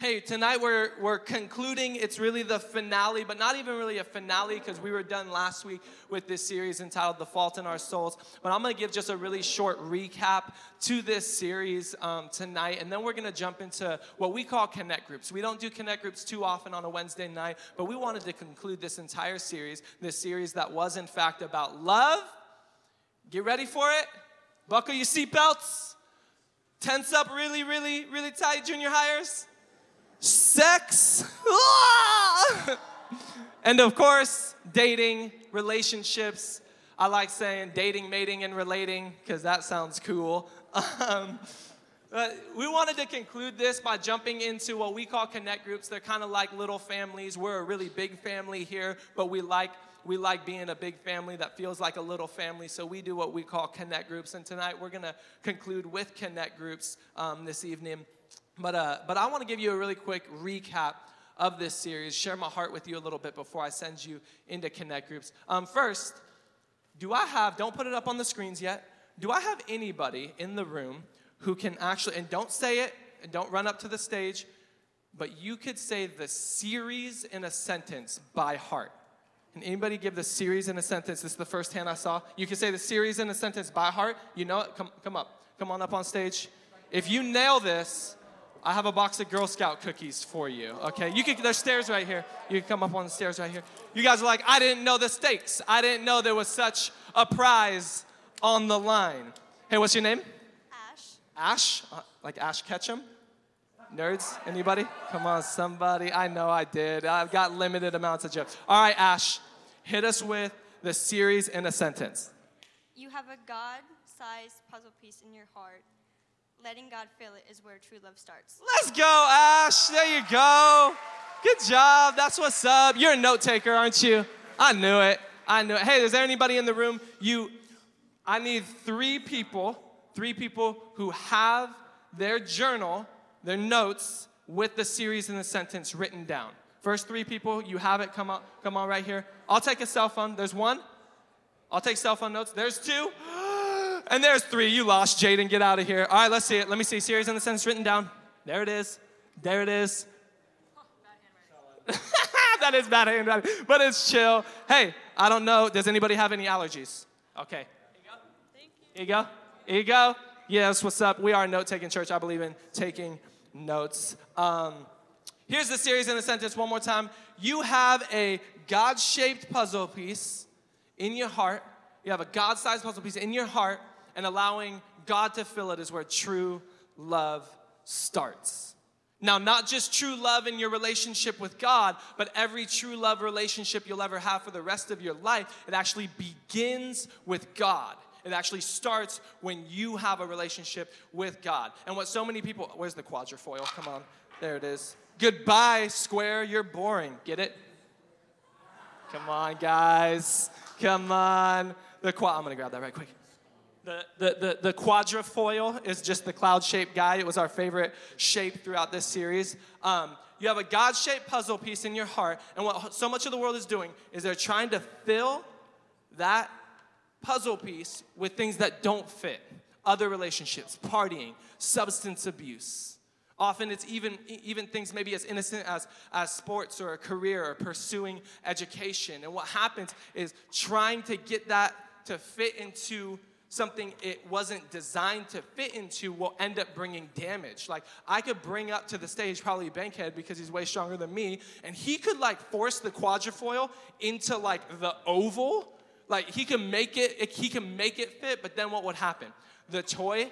Hey, tonight we're, we're concluding. It's really the finale, but not even really a finale because we were done last week with this series entitled The Fault in Our Souls. But I'm going to give just a really short recap to this series um, tonight, and then we're going to jump into what we call connect groups. We don't do connect groups too often on a Wednesday night, but we wanted to conclude this entire series, this series that was in fact about love. Get ready for it. Buckle your seatbelts. Tense up really, really, really tight, junior hires sex, and of course, dating, relationships. I like saying dating, mating, and relating because that sounds cool. Um, but we wanted to conclude this by jumping into what we call connect groups. They're kind of like little families. We're a really big family here, but we like we like being a big family that feels like a little family. So we do what we call connect groups. And tonight we're going to conclude with connect groups um, this evening. But, uh, but I want to give you a really quick recap of this series, share my heart with you a little bit before I send you into connect groups. Um, first, do I have, don't put it up on the screens yet, do I have anybody in the room who can actually, and don't say it, and don't run up to the stage, but you could say the series in a sentence by heart? Can anybody give the series in a sentence? This is the first hand I saw. You can say the series in a sentence by heart. You know it? Come, come up. Come on up on stage. If you nail this, I have a box of Girl Scout cookies for you. Okay, you can. There's stairs right here. You can come up on the stairs right here. You guys are like, I didn't know the stakes. I didn't know there was such a prize on the line. Hey, what's your name? Ash. Ash, uh, like Ash Ketchum. Nerds? Anybody? Come on, somebody. I know I did. I've got limited amounts of jokes. All right, Ash, hit us with the series in a sentence. You have a God-sized puzzle piece in your heart letting God fill it is where true love starts. Let's go, Ash. There you go. Good job. That's what's up. You're a note taker, aren't you? I knew it. I knew it. Hey, is there anybody in the room? You, I need three people, three people who have their journal, their notes with the series and the sentence written down. First three people, you have it. Come on, come on, right here. I'll take a cell phone. There's one. I'll take cell phone notes. There's two. And there's three. You lost, Jaden. Get out of here. All right, let's see it. Let me see. Series in the sentence written down. There it is. There it is. that is bad handwriting, but it's chill. Hey, I don't know. Does anybody have any allergies? Okay. Here you go. Here you go. Yes, what's up? We are a note taking church. I believe in taking notes. Um, here's the series in a sentence one more time. You have a God shaped puzzle piece in your heart. You have a God sized puzzle piece in your heart and allowing God to fill it is where true love starts. Now, not just true love in your relationship with God, but every true love relationship you'll ever have for the rest of your life, it actually begins with God. It actually starts when you have a relationship with God. And what so many people, where's the quadrifoil? Come on, there it is. Goodbye, square, you're boring. Get it? Come on, guys. Come on. The quad, I'm gonna grab that right quick. The, the, the, quadrifoil is just the cloud shaped guy. It was our favorite shape throughout this series. Um, you have a God shaped puzzle piece in your heart, and what so much of the world is doing is they're trying to fill that puzzle piece with things that don't fit other relationships, partying, substance abuse. Often it's even, even things maybe as innocent as, as sports or a career or pursuing education. And what happens is trying to get that to fit into something it wasn't designed to fit into will end up bringing damage. Like I could bring up to the stage probably Bankhead because he's way stronger than me, and he could like force the quadrifoil into like the oval. Like he can make it, he can make it fit, but then what would happen? The toy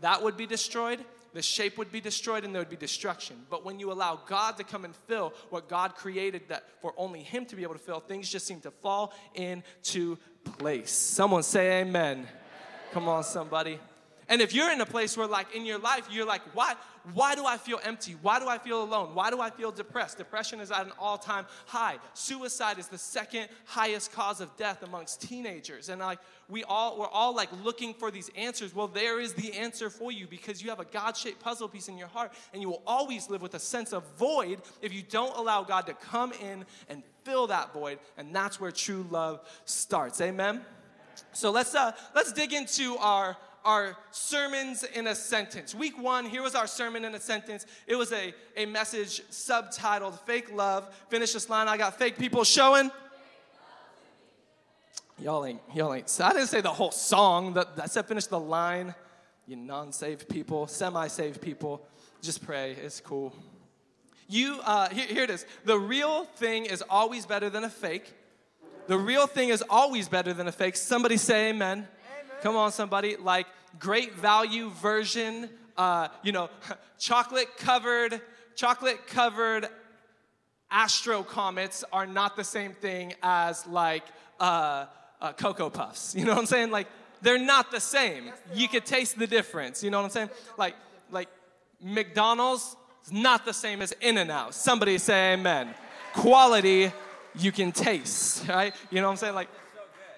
that would be destroyed. The shape would be destroyed and there would be destruction. But when you allow God to come and fill what God created that for only Him to be able to fill, things just seem to fall into place. Someone say amen. Come on, somebody. And if you're in a place where, like, in your life, you're like, why, why do I feel empty? Why do I feel alone? Why do I feel depressed? Depression is at an all time high. Suicide is the second highest cause of death amongst teenagers. And, like, we all, we're all, like, looking for these answers. Well, there is the answer for you because you have a God shaped puzzle piece in your heart, and you will always live with a sense of void if you don't allow God to come in and fill that void. And that's where true love starts. Amen? So let's uh, let's dig into our our sermons in a sentence. Week one, here was our sermon in a sentence. It was a, a message subtitled Fake Love. Finish this line. I got fake people showing. Y'all ain't, y'all ain't. So I didn't say the whole song. I said finish the line. You non saved people, semi saved people, just pray. It's cool. You, uh, here, here it is. The real thing is always better than a fake. The real thing is always better than a fake. Somebody say amen. amen. Come on, somebody. Like great value version, uh, you know, chocolate covered, chocolate covered astro comets are not the same thing as like uh, uh, Cocoa Puffs. You know what I'm saying? Like, they're not the same. You could taste the difference. You know what I'm saying? Like, like McDonald's is not the same as In-N-Out. Somebody say amen. Quality you can taste, right? You know what I'm saying? Like,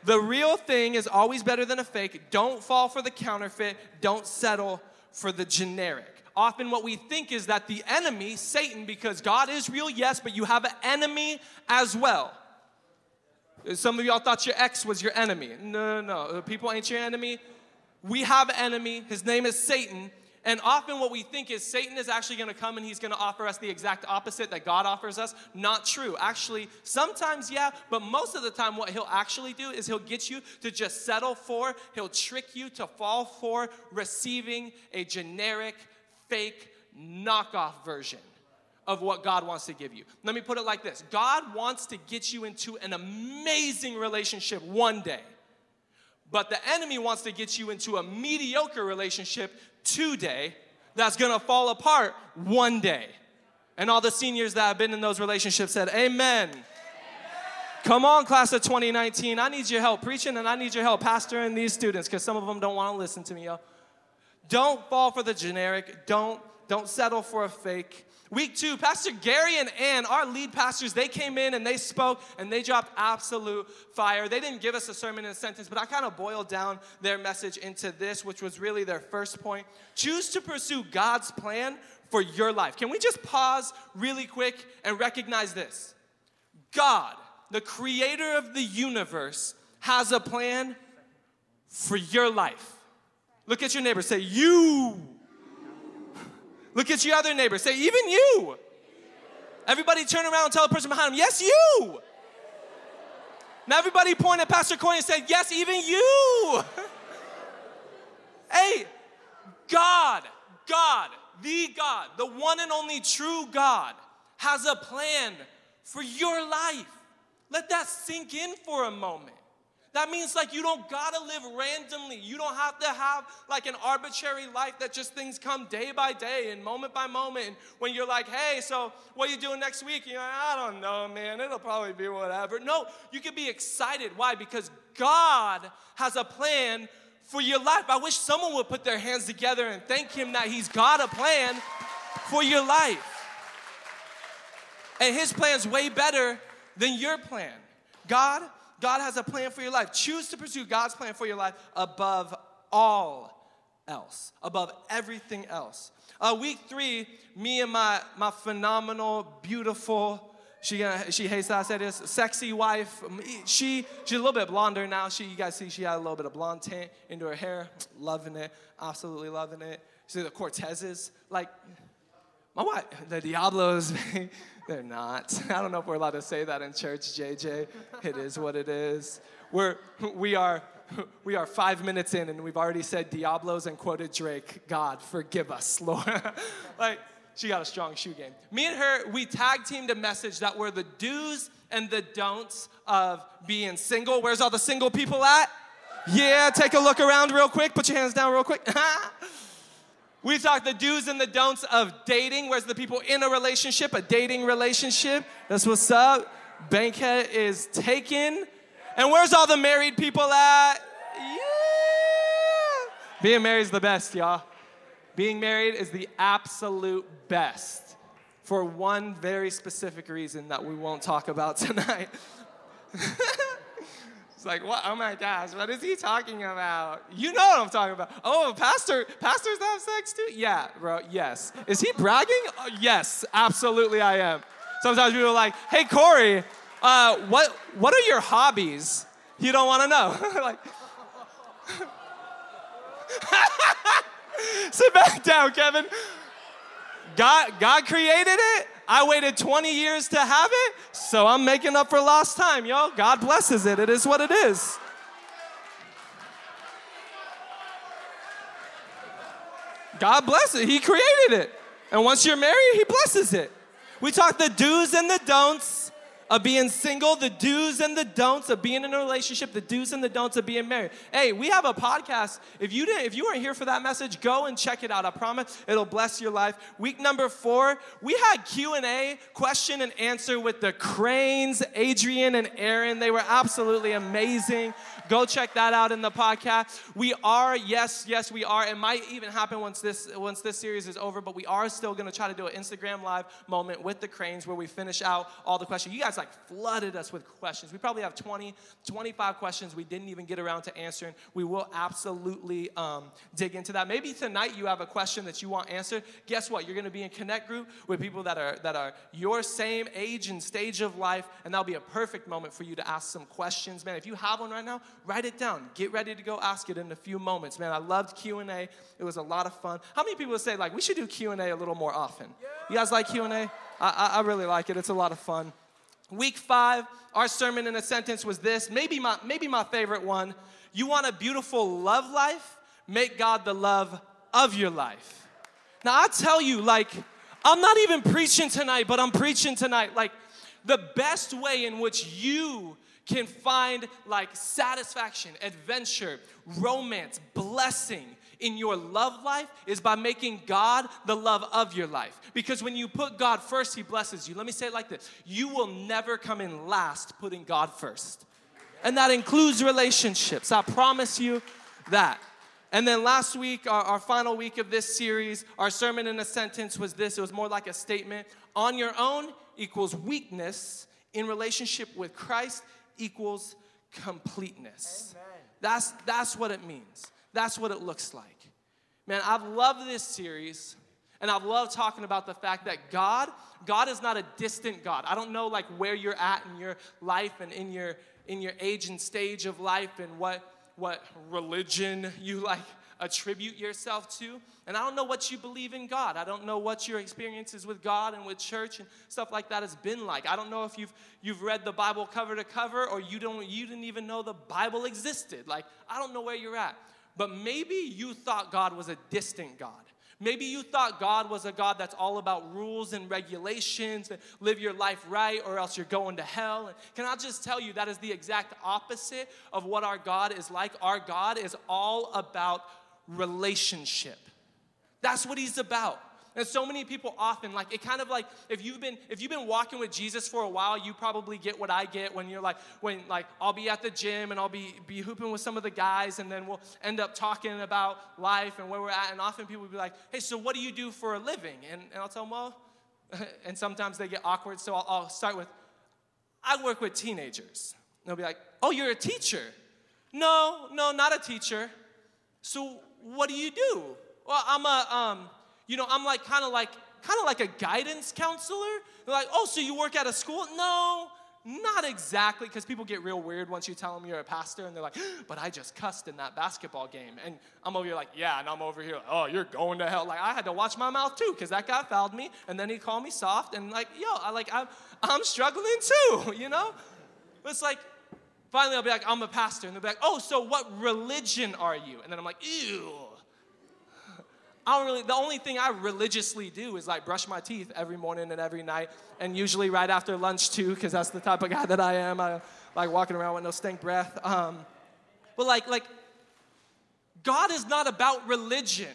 the real thing is always better than a fake. Don't fall for the counterfeit. Don't settle for the generic. Often, what we think is that the enemy, Satan, because God is real, yes, but you have an enemy as well. Some of y'all thought your ex was your enemy. No, no, no. People ain't your enemy. We have an enemy. His name is Satan. And often what we think is Satan is actually going to come and he's going to offer us the exact opposite that God offers us. Not true. Actually, sometimes, yeah, but most of the time, what he'll actually do is he'll get you to just settle for, he'll trick you to fall for receiving a generic, fake, knockoff version of what God wants to give you. Let me put it like this God wants to get you into an amazing relationship one day, but the enemy wants to get you into a mediocre relationship today that's gonna fall apart one day. And all the seniors that have been in those relationships said, Amen. Amen. Come on, class of 2019. I need your help preaching and I need your help pastoring these students because some of them don't want to listen to me, yo. Don't fall for the generic. Don't don't settle for a fake. Week two, Pastor Gary and Ann, our lead pastors, they came in and they spoke and they dropped absolute fire. They didn't give us a sermon in a sentence, but I kind of boiled down their message into this, which was really their first point. Choose to pursue God's plan for your life. Can we just pause really quick and recognize this? God, the creator of the universe, has a plan for your life. Look at your neighbor, say, You Look at your other neighbor. Say, even you. Everybody turn around and tell the person behind them, yes, you. Now everybody point at Pastor Corey and say, yes, even you. hey, God, God, the God, the one and only true God, has a plan for your life. Let that sink in for a moment. That means like you don't gotta live randomly. You don't have to have like an arbitrary life that just things come day by day and moment by moment. And when you're like, hey, so what are you doing next week? You're like, I don't know, man. It'll probably be whatever. No, you can be excited. Why? Because God has a plan for your life. I wish someone would put their hands together and thank Him that He's got a plan for your life. And His plan's way better than your plan. God God has a plan for your life. Choose to pursue God's plan for your life above all else, above everything else. Uh, week three, me and my, my phenomenal, beautiful, she, uh, she hates that I said this, sexy wife. She, she's a little bit blonder now. She, you guys see she had a little bit of blonde tint into her hair. Loving it, absolutely loving it. See the Cortezes, like, my wife, the Diablos, they're not. I don't know if we're allowed to say that in church, JJ. It is what it is. We're, we are, we are five minutes in and we've already said Diablos and quoted Drake, God, forgive us, Lord. like, she got a strong shoe game. Me and her, we tag teamed a message that were the do's and the don'ts of being single. Where's all the single people at? Yeah, take a look around real quick. Put your hands down real quick. We talk the do's and the don'ts of dating. Where's the people in a relationship, a dating relationship? That's what's up. Bankhead is taken. And where's all the married people at? Yeah. Being married is the best, y'all. Being married is the absolute best for one very specific reason that we won't talk about tonight. It's like, what? Oh my gosh, what is he talking about? You know what I'm talking about. Oh, pastor, pastors have sex too? Yeah, bro, yes. Is he bragging? Uh, yes, absolutely I am. Sometimes people are like, hey, Corey, uh, what, what are your hobbies? You don't want to know. like, Sit back down, Kevin. God, God created it. I waited 20 years to have it, so I'm making up for lost time, yo. God blesses it. It is what it is. God bless it. He created it. And once you're married, He blesses it. We talk the do's and the don'ts of being single, the do's and the don'ts of being in a relationship, the do's and the don'ts of being married. Hey, we have a podcast. If you didn't, if you weren't here for that message, go and check it out. I promise it'll bless your life. Week number four, we had Q and A, question and answer with the Cranes, Adrian and Aaron. They were absolutely amazing. Go check that out in the podcast. We are, yes, yes, we are. It might even happen once this once this series is over, but we are still gonna try to do an Instagram live moment with the Cranes where we finish out all the questions. You guys like flooded us with questions. We probably have 20, 25 questions we didn't even get around to answering. We will absolutely um, dig into that. Maybe tonight you have a question that you want answered. Guess what? You're gonna be in Connect group with people that are that are your same age and stage of life, and that'll be a perfect moment for you to ask some questions. Man, if you have one right now, write it down. Get ready to go ask it in a few moments. Man, I loved Q&A. It was a lot of fun. How many people say like we should do Q&A a little more often? You guys like Q&A? I, I, I really like it. It's a lot of fun. Week five, our sermon in a sentence was this, maybe my, maybe my favorite one. You want a beautiful love life? Make God the love of your life. Now, I tell you, like, I'm not even preaching tonight, but I'm preaching tonight. Like, the best way in which you can find like satisfaction, adventure, romance, blessing in your love life is by making God the love of your life. Because when you put God first, He blesses you. Let me say it like this you will never come in last putting God first. And that includes relationships. I promise you that. And then last week, our, our, final week of this series, our sermon in a sentence was this it was more like a statement on your own equals weakness, in relationship with Christ equals completeness. Amen. That's, that's what it means. That's what it looks like. Man, I've loved this series and I've loved talking about the fact that God, God is not a distant God. I don't know like where you're at in your life and in your in your age and stage of life and what what religion you like attribute yourself to. And I don't know what you believe in God. I don't know what your experiences with God and with church and stuff like that has been like. I don't know if you've you've read the Bible cover to cover or you don't you didn't even know the Bible existed. Like I don't know where you're at. But maybe you thought God was a distant God. Maybe you thought God was a God that's all about rules and regulations and live your life right or else you're going to hell. And can I just tell you that is the exact opposite of what our God is like? Our God is all about relationship. That's what he's about. And so many people often like it kind of like if you've been if you've been walking with Jesus for a while, you probably get what I get when you're like when like I'll be at the gym and I'll be be hooping with some of the guys and then we'll end up talking about life and where we're at and often people will be like, "Hey, so what do you do for a living?" And, and I'll tell them, "Well," and sometimes they get awkward, so I'll, I'll start with, "I work with teenagers." And they'll be like, "Oh, you're a teacher?" No, no, not a teacher. So what do you do? Well, I'm a, um, you know, I'm like kind of like, kind of like a guidance counselor. They're like, oh, so you work at a school? No, not exactly, because people get real weird once you tell them you're a pastor, and they're like, but I just cussed in that basketball game. And I'm over here like, yeah, and I'm over here like, oh, you're going to hell. Like, I had to watch my mouth too, because that guy fouled me, and then he called me soft, and like, yo, I like, I'm, I'm struggling too, you know? It's like, Finally, I'll be like, I'm a pastor. And they'll be like, oh, so what religion are you? And then I'm like, ew. I don't really, the only thing I religiously do is like brush my teeth every morning and every night, and usually right after lunch too, because that's the type of guy that I am. I like walking around with no stink breath. Um, but like, like, God is not about religion.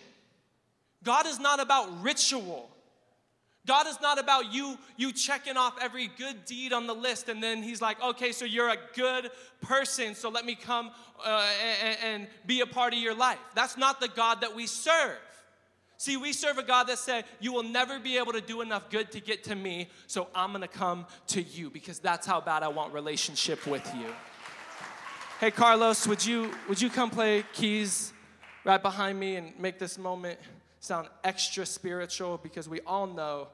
God is not about ritual. God is not about you you checking off every good deed on the list and then he's like, "Okay, so you're a good person, so let me come uh, and, and be a part of your life." That's not the God that we serve. See, we serve a God that said, You will never be able to do enough good to get to me, so I'm gonna come to you because that's how bad I want relationship with you. Hey Carlos, would you would you come play keys right behind me and make this moment sound extra spiritual because we all know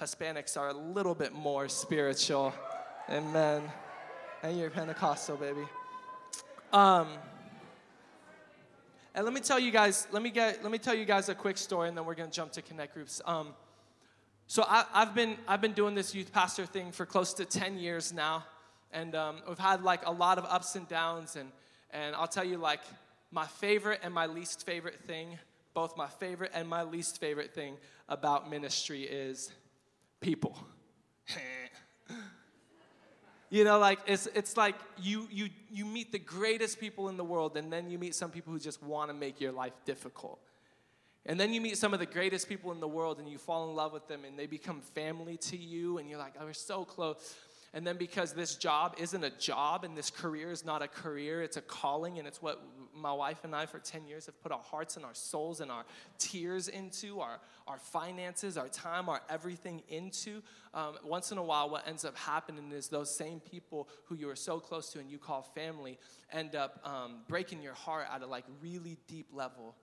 Hispanics are a little bit more spiritual. Amen. And you're Pentecostal, baby. Um, And let me tell you guys, let me get, let me tell you guys a quick story, and then we're gonna jump to connect groups. Um, so I, have been, I've been doing this youth pastor thing for close to 10 years now, and um, we've had like a lot of ups and downs, and and I'll tell you like my favorite and my least favorite thing, both my favorite and my least favorite thing about ministry is people. you know, like it's it's like you you you meet the greatest people in the world, and then you meet some people who just want to make your life difficult. And then you meet some of the greatest people in the world and you fall in love with them and they become family to you and you're like, oh, we're so close. And then because this job isn't a job and this career is not a career, it's a calling, and it's what my wife and I for 10 years have put our hearts and our souls and our tears into, our, our finances, our time, our everything into. Um, once in a while, what ends up happening is those same people who you are so close to and you call family end up um, breaking your heart at a like really deep level.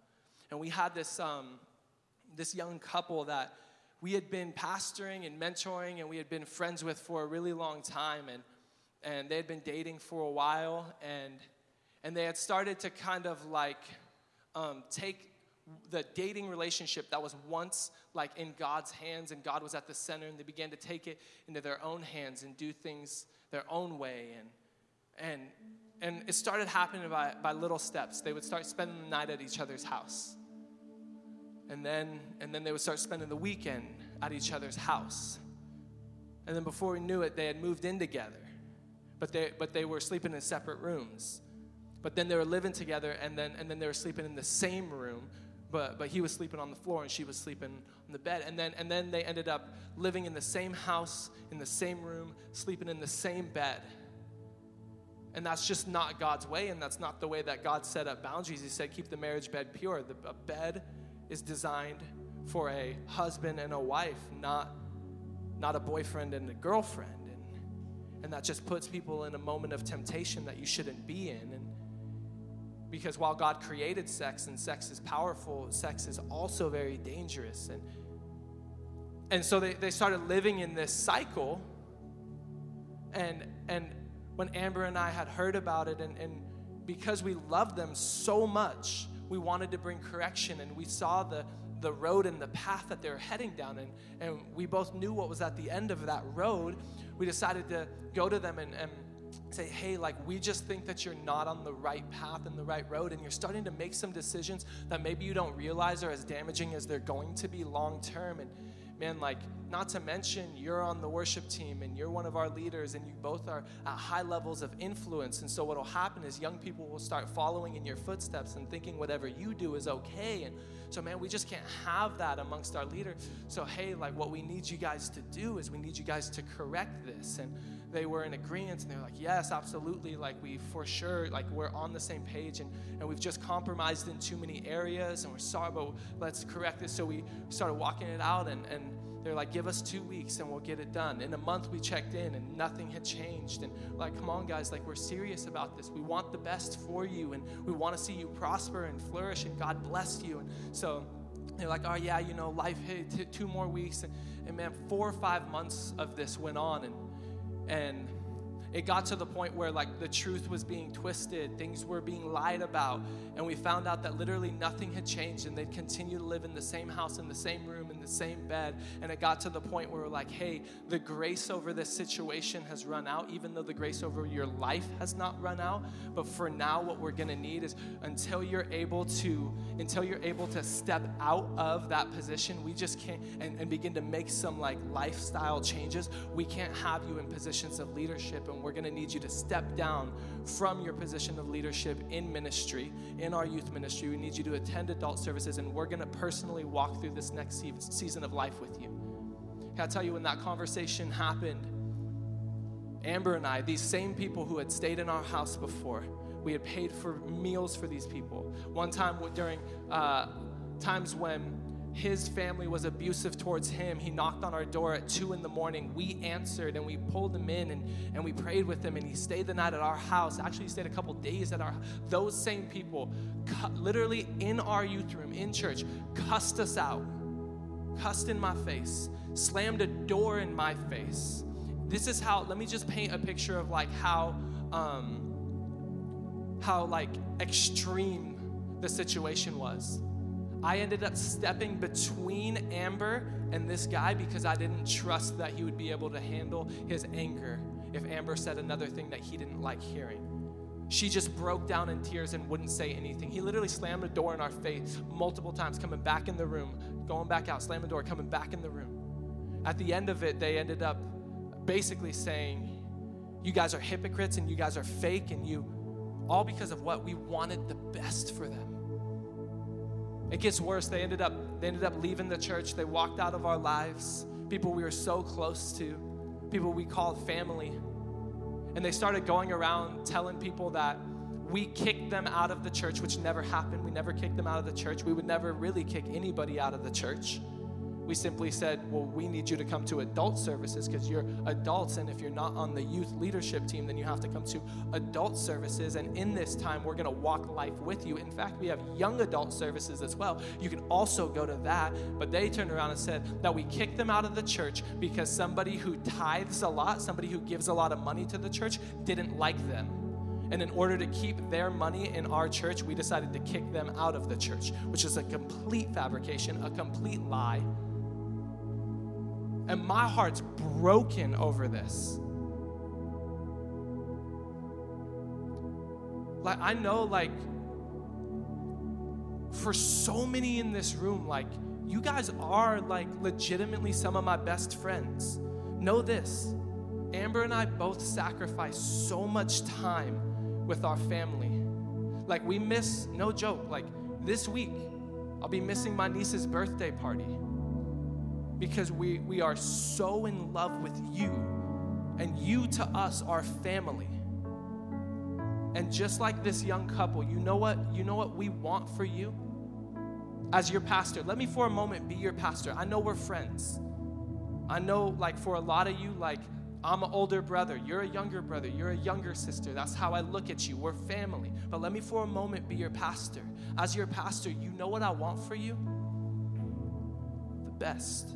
And we had this, um, this young couple that we had been pastoring and mentoring and we had been friends with for a really long time and and they had been dating for a while and and they had started to kind of like um, take the dating relationship that was once like in God's hands and God was at the center and they began to take it into their own hands and do things their own way and and and it started happening by, by little steps. They would start spending the night at each other's house. And then and then they would start spending the weekend at each other's house. And then before we knew it they had moved in together. But they but they were sleeping in separate rooms but then they were living together and then and then they were sleeping in the same room but but he was sleeping on the floor and she was sleeping on the bed and then and then they ended up living in the same house in the same room sleeping in the same bed and that's just not God's way, and that's not the way that God set up boundaries. He said, keep the marriage bed pure. The, a bed is designed for a husband and a wife, not, not a boyfriend and a girlfriend. And, and that just puts people in a moment of temptation that you shouldn't be in. And because while God created sex and sex is powerful, sex is also very dangerous. And, and so they, they started living in this cycle. And, and when Amber and I had heard about it, and, and because we loved them so much, we wanted to bring correction and we saw the, the road and the path that they were heading down and, and we both knew what was at the end of that road we decided to go to them and, and say hey like we just think that you're not on the right path and the right road and you're starting to make some decisions that maybe you don't realize are as damaging as they're going to be long term and man, like, not to mention you're on the worship team and you're one of our leaders and you both are at high levels of influence. And so what'll happen is young people will start following in your footsteps and thinking whatever you do is okay. And so, man, we just can't have that amongst our leaders. So, hey, like, what we need you guys to do is we need you guys to correct this. And they were in agreement and they're like, yes, absolutely. Like, we for sure, like, we're on the same page and, and we've just compromised in too many areas and we're sorry, but let's correct this. So we started walking it out and, and they're like, give us two weeks and we'll get it done. In a month, we checked in and nothing had changed. And like, come on, guys, like, we're serious about this. We want the best for you and we want to see you prosper and flourish and God bless you. And so, they're like, oh, yeah, you know, life hit two more weeks. And, and man, four or five months of this went on. And and it got to the point where like the truth was being twisted things were being lied about and we found out that literally nothing had changed and they'd continue to live in the same house in the same room the same bed. And it got to the point where we're like hey the grace over this situation has run out even though the grace over your life has not run out. But for now what we're to need is until you're able to until you're able to step out of that position we just can't and, and begin to make some like lifestyle changes. We can't have you in positions of leadership and we're to need you to step down from your position of leadership in ministry, in our youth ministry. We need you to attend adult services, and we're to personally walk through this next season of life with you. Can I tell you when that conversation happened? Amber and I, these same people who had stayed in our house before, we had paid for meals for these people. One time during uh, times when his family was abusive towards him. He knocked on our door at two in the morning. We answered and we pulled him in and, and we prayed with him and he stayed the night at our house. Actually, he stayed a couple days at our those same people, cu- literally in our youth room, in church, cussed us out, cussed in my face, slammed a door in my face. This is how, let me just paint a picture of like how um how like extreme the situation was. I ended up stepping between Amber and this guy because I didn't trust that he would be able to handle his anger if Amber said another thing that he didn't like hearing. She just broke down in tears and wouldn't say anything. He literally slammed the door in our face multiple times, coming back in the room, going back out, slamming the door, coming back in the room. At the end of it, they ended up basically saying, You guys are hypocrites and you guys are fake, and you, all because of what? We wanted the best for them. It gets worse. They ended up, they ended up leaving the church. They walked out of our lives. People we were so close to, people we called family. And they started going around telling people that we kicked them out of the church, which never happened. We never kicked them out of the church. We would never really kick anybody out of the church. We simply said, well, we need you to come to adult services because you're adults. And if you're not on the youth leadership team, then you have to come to adult services. And in this time, we're going to walk life with you. In fact, we have young adult services as well. You can also go to that. But they turned around and said that we kicked them out of the church because somebody who tithes a lot, somebody who gives a lot of money to the church, didn't like them. And in order to keep their money in our church, we decided to kick them out of the church, which is a complete fabrication, a complete lie. And my heart's broken over this. Like, I know, like, for so many in this room, like, you guys are, like, legitimately some of my best friends. Know this Amber and I both sacrifice so much time with our family. Like, we miss, no joke, like, this week, I'll be missing my niece's birthday party because we, we are so in love with you, and you to us are family. And just like this young couple, you know what? You know what we want for you? As your pastor, let me for a moment be your pastor. I know we're friends. I know, like, for a lot of you, like, I'm an older brother. You're a younger brother. You're a younger sister. That's how I look at you. We're family. But let me for a moment be your pastor. As your pastor, you know what I want for you? The best.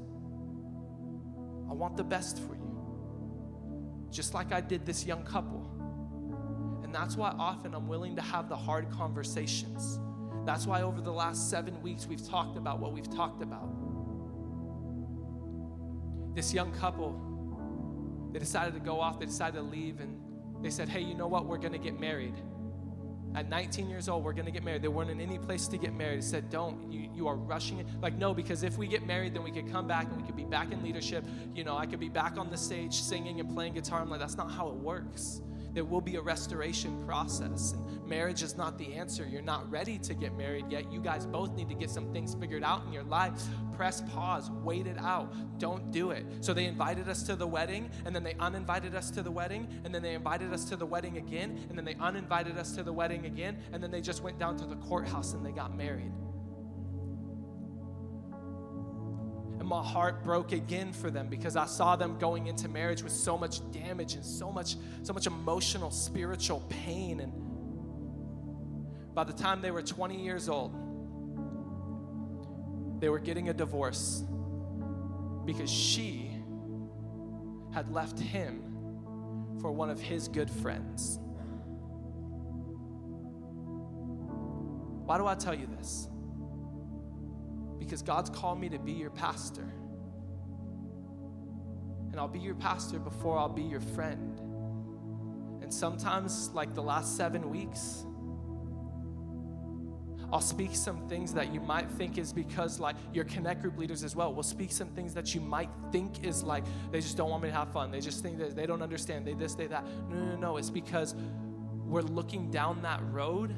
I want the best for you. Just like I did this young couple. And that's why often I'm willing to have the hard conversations. That's why over the last seven weeks we've talked about what we've talked about. This young couple, they decided to go off, they decided to leave, and they said, Hey, you know what? We're gonna get married. At 19 years old, we're gonna get married. They weren't in any place to get married. They said, Don't, you, you are rushing it. Like, no, because if we get married, then we could come back and we could be back in leadership. You know, I could be back on the stage singing and playing guitar. I'm like, that's not how it works. There will be a restoration process. And marriage is not the answer. You're not ready to get married yet. You guys both need to get some things figured out in your life. Press pause, wait it out. Don't do it. So they invited us to the wedding, and then they uninvited us to the wedding, and then they invited us to the wedding again, and then they uninvited us to the wedding again, and then they just went down to the courthouse and they got married. My heart broke again for them because I saw them going into marriage with so much damage and so much, so much emotional, spiritual pain. And by the time they were 20 years old, they were getting a divorce because she had left him for one of his good friends. Why do I tell you this? Because God's called me to be your pastor. And I'll be your pastor before I'll be your friend. And sometimes, like the last seven weeks, I'll speak some things that you might think is because like your connect group leaders as well will speak some things that you might think is like they just don't want me to have fun. They just think that they don't understand. They this, they that. No, no, no. It's because we're looking down that road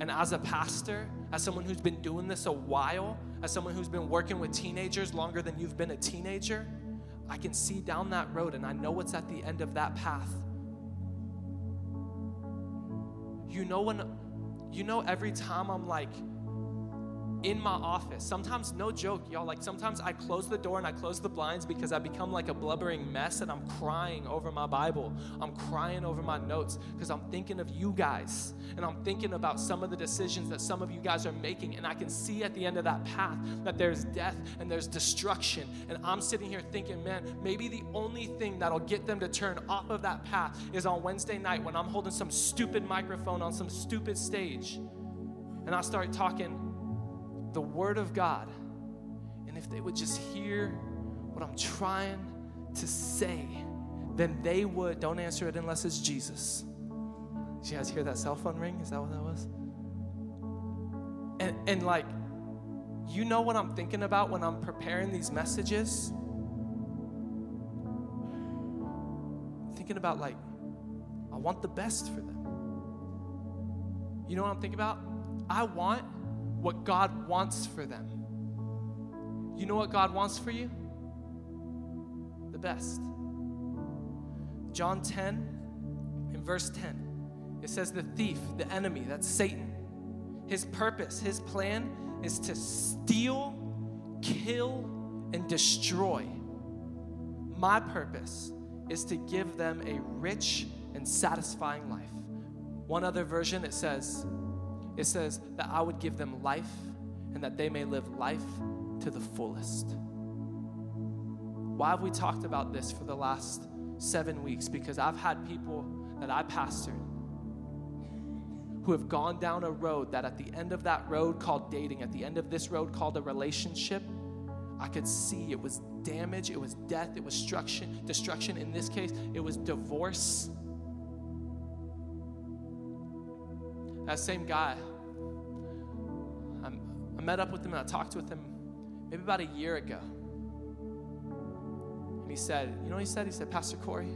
and as a pastor, as someone who's been doing this a while, as someone who's been working with teenagers longer than you've been a teenager, I can see down that road and I know what's at the end of that path. You know when you know every time I'm like in my office. Sometimes, no joke, y'all, like sometimes I close the door and I close the blinds because I become like a blubbering mess and I'm crying over my Bible. I'm crying over my notes because I'm thinking of you guys and I'm thinking about some of the decisions that some of you guys are making. And I can see at the end of that path that there's death and there's destruction. And I'm sitting here thinking, man, maybe the only thing that'll get them to turn off of that path is on Wednesday night when I'm holding some stupid microphone on some stupid stage and I start talking the Word of God, and if they would just hear what I'm trying to say, then they would, don't answer it unless it's Jesus. Did you guys hear that cell phone ring? Is that what that was? And, and like, you know what I'm thinking about when I'm preparing these messages? Thinking about, like, I want the best for them. You know what I'm thinking about? I want what God wants for them. You know what God wants for you? The best. John 10, in verse 10, it says, The thief, the enemy, that's Satan, his purpose, his plan is to steal, kill, and destroy. My purpose is to give them a rich and satisfying life. One other version, it says, it says that I would give them life and that they may live life to the fullest. Why have we talked about this for the last seven weeks? Because I've had people that I pastored who have gone down a road that at the end of that road called dating, at the end of this road called a relationship, I could see it was damage, it was death, it was destruction, destruction. In this case, it was divorce. That same guy, I'm, I met up with him and I talked with him maybe about a year ago. And he said, You know what he said? He said, Pastor Corey,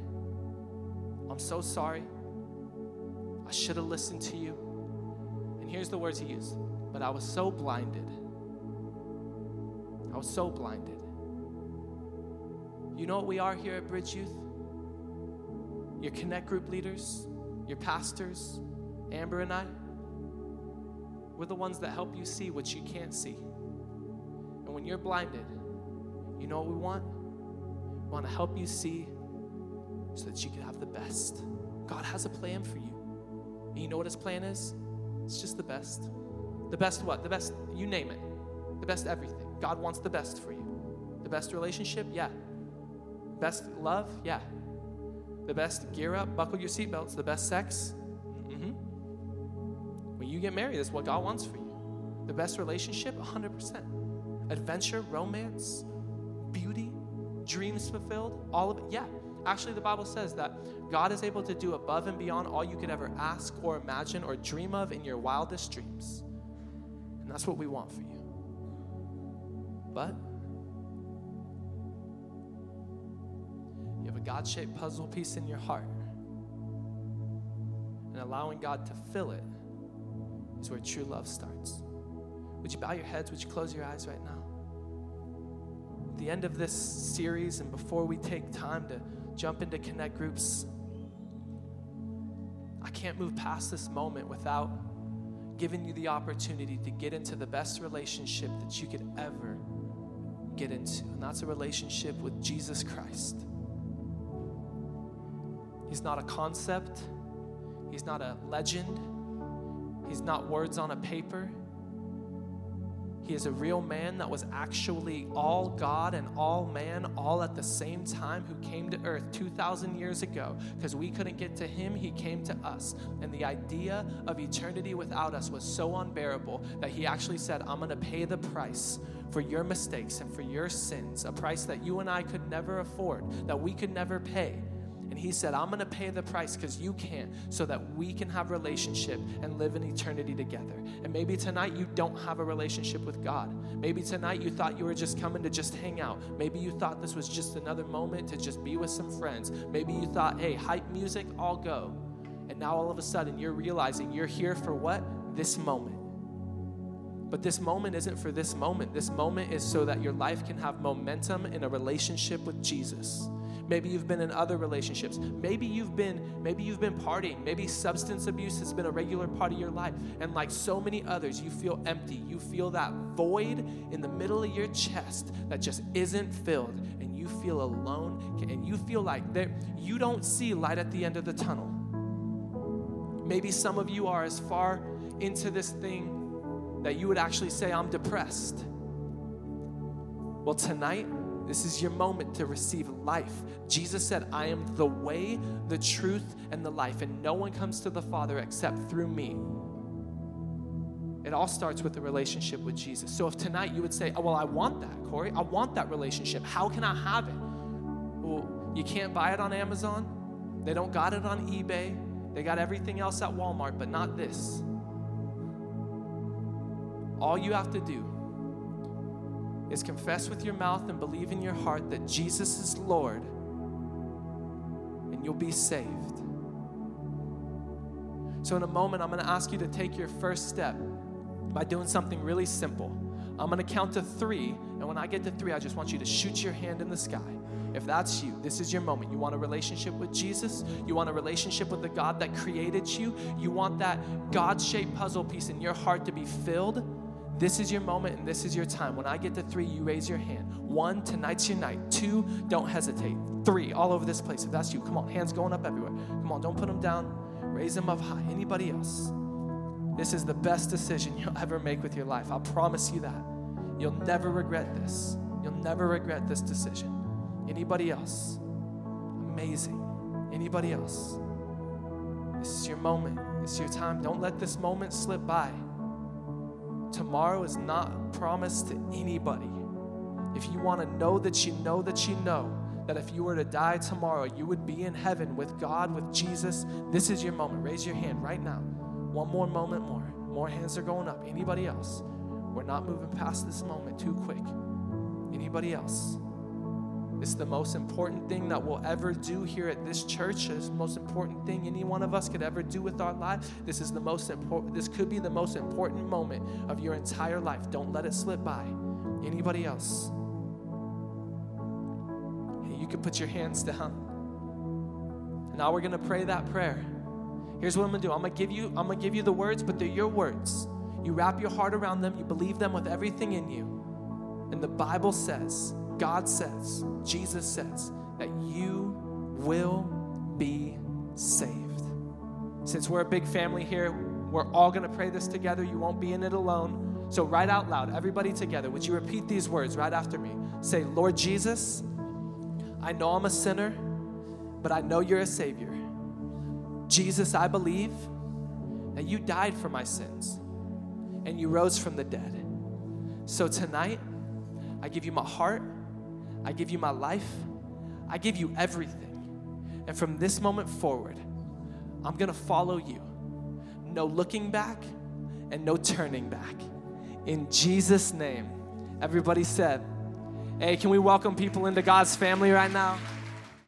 I'm so sorry. I should have listened to you. And here's the words he used. But I was so blinded. I was so blinded. You know what we are here at Bridge Youth? Your connect group leaders, your pastors, Amber and I. We're the ones that help you see what you can't see. And when you're blinded, you know what we want? We want to help you see so that you can have the best. God has a plan for you. And you know what his plan is? It's just the best. The best what? The best, you name it. The best everything. God wants the best for you. The best relationship? Yeah. Best love? Yeah. The best gear up, buckle your seatbelts. The best sex? You get married, that's what God wants for you. The best relationship? 100%. Adventure, romance, beauty, dreams fulfilled, all of it? Yeah. Actually, the Bible says that God is able to do above and beyond all you could ever ask or imagine or dream of in your wildest dreams. And that's what we want for you. But you have a God shaped puzzle piece in your heart. And allowing God to fill it is where true love starts. Would you bow your heads? Would you close your eyes right now? At the end of this series, and before we take time to jump into connect groups, I can't move past this moment without giving you the opportunity to get into the best relationship that you could ever get into, and that's a relationship with Jesus Christ. He's not a concept, He's not a legend, He's not words on a paper. He is a real man that was actually all God and all man all at the same time who came to earth 2,000 years ago. Because we couldn't get to him, he came to us. And the idea of eternity without us was so unbearable that he actually said, I'm going to pay the price for your mistakes and for your sins, a price that you and I could never afford, that we could never pay. And he said, I'm going to pay the price because you can't, so that we can have relationship and live in eternity together. And maybe tonight you don't have a relationship with God. Maybe tonight you thought you were just coming to just hang out. Maybe you thought this was just another moment to just be with some friends. Maybe you thought, hey, hype music, I'll go. And now all of a sudden you're realizing you're here for what? This moment. But this moment isn't for this moment. This moment is so that your life can have momentum in a relationship with Jesus. Maybe you've been in other relationships. Maybe you've been maybe you've been partying. Maybe substance abuse has been a regular part of your life. And like so many others, you feel empty. You feel that void in the middle of your chest that just isn't filled and you feel alone and you feel like you don't see light at the end of the tunnel. Maybe some of you are as far into this thing that you would actually say, I'm depressed. Well, tonight, this is your moment to receive life. Jesus said, I am the way, the truth, and the life, and no one comes to the Father except through me. It all starts with a relationship with Jesus. So if tonight you would say, oh, Well, I want that, Corey, I want that relationship. How can I have it? Well, you can't buy it on Amazon, they don't got it on eBay, they got everything else at Walmart, but not this. All you have to do is confess with your mouth and believe in your heart that Jesus is Lord, and you'll be saved. So, in a moment, I'm going to ask you to take your first step by doing something really simple. I'm going to count to three, and when I get to three, I just want you to shoot your hand in the sky. If that's you, this is your moment. You want a relationship with Jesus, you want a relationship with the God that created you, you want that God shaped puzzle piece in your heart to be filled. This is your moment and this is your time. When I get to three, you raise your hand. One, tonight's your night. Two, don't hesitate. Three, all over this place. If that's you, come on, hands going up everywhere. Come on, don't put them down. Raise them up high. Anybody else? This is the best decision you'll ever make with your life. I'll promise you that. You'll never regret this. You'll never regret this decision. Anybody else? Amazing. Anybody else? This is your moment. This is your time. Don't let this moment slip by. Tomorrow is not promised to anybody. If you want to know that you know that you know that if you were to die tomorrow, you would be in heaven with God, with Jesus, this is your moment. Raise your hand right now. One more moment more. More hands are going up. Anybody else? We're not moving past this moment too quick. Anybody else? It's the most important thing that we'll ever do here at this church. It's the most important thing any one of us could ever do with our life. This is the most important, this could be the most important moment of your entire life. Don't let it slip by. Anybody else? You can put your hands down. Now we're gonna pray that prayer. Here's what I'm gonna do. I'm gonna give you, I'm gonna give you the words, but they're your words. You wrap your heart around them, you believe them with everything in you. And the Bible says God says, Jesus says, that you will be saved. Since we're a big family here, we're all going to pray this together. You won't be in it alone. So, right out loud, everybody together, would you repeat these words right after me? Say, Lord Jesus, I know I'm a sinner, but I know you're a Savior. Jesus, I believe that you died for my sins and you rose from the dead. So, tonight, I give you my heart. I give you my life. I give you everything. And from this moment forward, I'm going to follow you. No looking back and no turning back. In Jesus' name. Everybody said, Hey, can we welcome people into God's family right now?